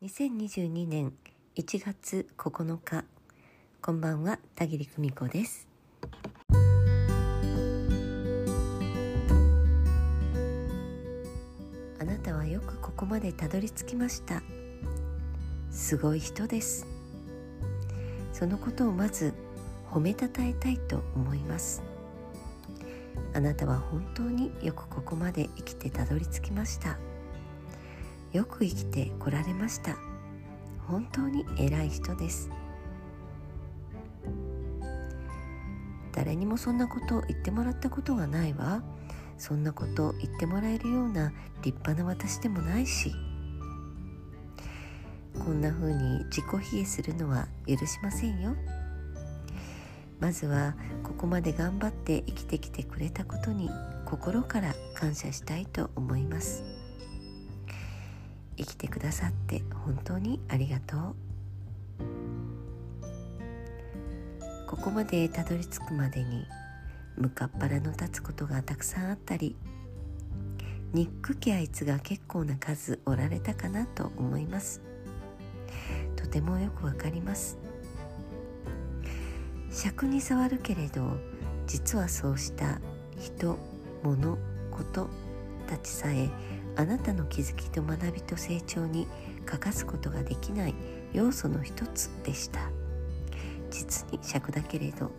2022年1月9日こんばんは田切久美子です。あなたはよくここまでたどり着きました。すごい人です。そのことをまず褒めたたえたいと思います。あなたは本当によくここまで生きてたどり着きました。よく生きてこられました。本当に偉い人です。誰にもそんなことを言ってもらったことがないわ。そんなことを言ってもらえるような立派な私でもないし。こんな風に自己卑下するのは許しませんよ。まずはここまで頑張って生きてきてくれたことに心から感謝したいと思います。生きてくださって本当にありがとう。ここまでたどり着くまでに向かっ腹の立つことがたくさんあったり憎きあいつが結構な数おられたかなと思います。とてもよくわかります。尺に触るけれど実はそうした人物ことたちさえあなたの気づきと学びと成長に欠かすことができない要素の一つでした。実に尺だけれど。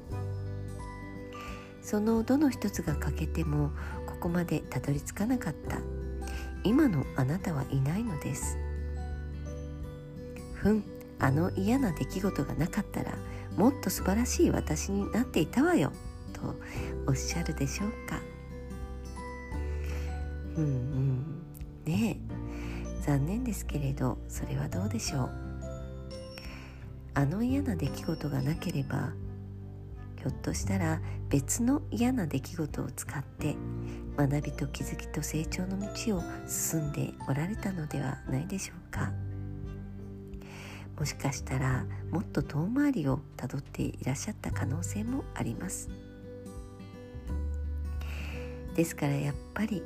そのどの一つが欠けてもここまでたどり着かなかった。今のあなたはいないのです。ふんあの嫌な出来事がなかったらもっと素晴らしい私になっていたわよ。とおっしゃるでしょうか。うんうん。ね残念ですけれどそれはどうでしょう？あの嫌な出来事がなければひょっとしたら別の嫌な出来事を使って学びと気づきと成長の道を進んでおられたのではないでしょうか？もしかしたらもっと遠回りをたどっていらっしゃった可能性もあります。ですからやっぱり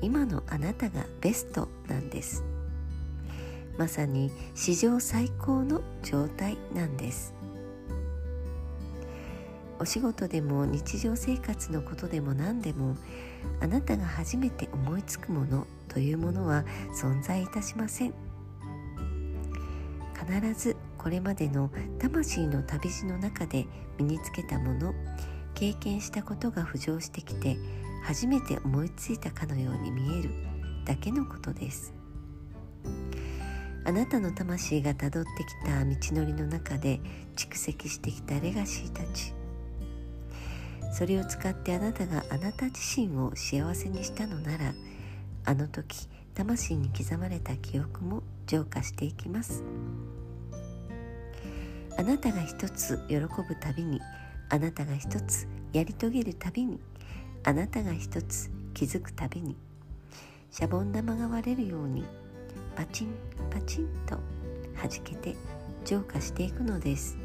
今のあなたがベストなんです。まさに史上最高の状態なんです。お仕事でも日常生活のことでも何でもあなたが初めて思いつくものというものは存在いたしません。必ずこれまでの魂の旅路の中で身につけたもの経験したことが浮上してきて初めて思いついたかのように見えるだけのことです。あなたの魂がたどってきた道のりの中で蓄積してきたレガシーたち。それを使ってあなたがあなた自身を幸せにしたのならあの時魂に刻まれた記憶も浄化していきます。あなたが一つ喜ぶたびにあなたが一つやり遂げるたびにあなたが一つ気づくたびにシャボン玉が割れるようにパチンパチンと弾けて浄化していくのです。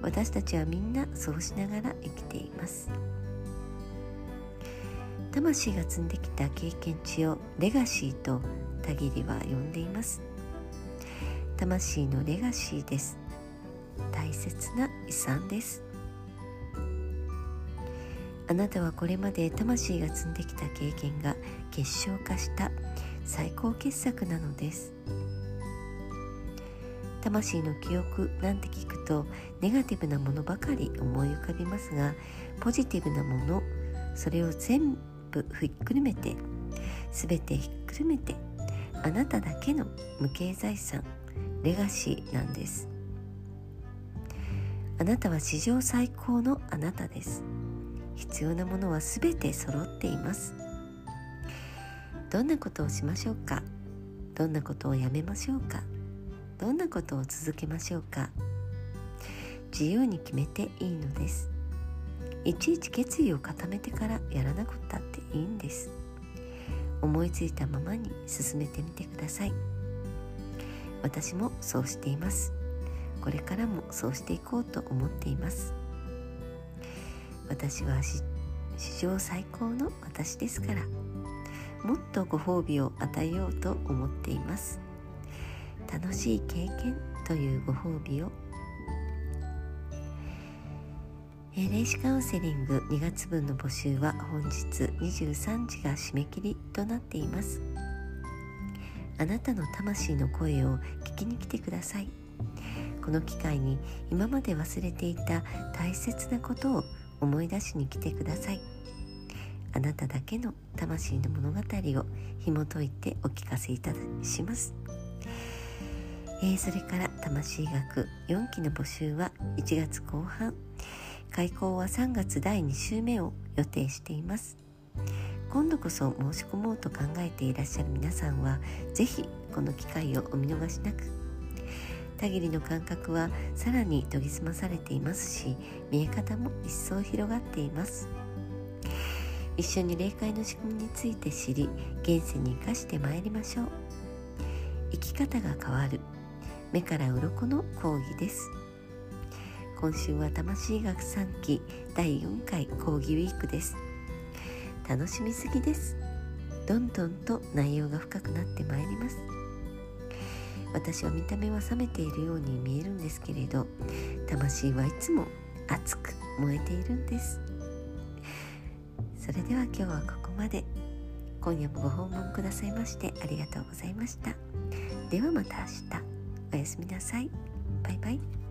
私たちはみんなそうしながら生きています。魂が積んできた経験値をレガシーと田切は呼んでいます。魂のレガシーです。大切な遺産です。あなたはこれまで魂が積んできた経験が結晶化した最高傑作なのです。魂の記憶なんて聞くとネガティブなものばかり思い浮かびますがポジティブなものそれを全部ひっくるめて全てひっくるめてあなただけの無形財産レガシーなんです。あなたは史上最高のあなたです。必要なものは全て揃っています。どんなことをしましょうか？どんなことをやめましょうか？どんなことを続けましょうか？自由に決めていいのです。いちいち決意を固めてからやらなくったっていいんです。思いついたままに進めてみてください。私もそうしています。これからもそうしていこうと思っています。私は史上最高の私ですからもっとご褒美を与えようと思っています。楽しい経験というご褒美を。霊視カウンセリング2月分の募集は本日23時が締め切りとなっています。あなたの魂の声を聞きに来てください。この機会に今まで忘れていた大切なことを思い出しに来てください。あなただけの魂の物語を紐解いてお聞かせいたします、えー、それから魂学4期の募集は1月後半。開講は3月第2週目を予定しています。今度こそ申し込もうと考えていらっしゃる皆さんは是非この機会をお見逃しなく。田切の感覚はさらに研ぎ澄まされていますし見え方も一層広がっています。一緒に霊界の仕組みについて知り現世に生かしてまいりましょう。生き方が変わる。目から鱗の講義です。今週は魂学3期第4回講義ウィークです。楽しみすぎです。どんどんと内容が深くなってまいります。私は見た目は冷めているように見えるんですけれど魂はいつも熱く燃えているんです。それでは今日はここまで。今夜もご訪問くださいましてありがとうございました。ではまた明日。おやすみなさい。バイバイ。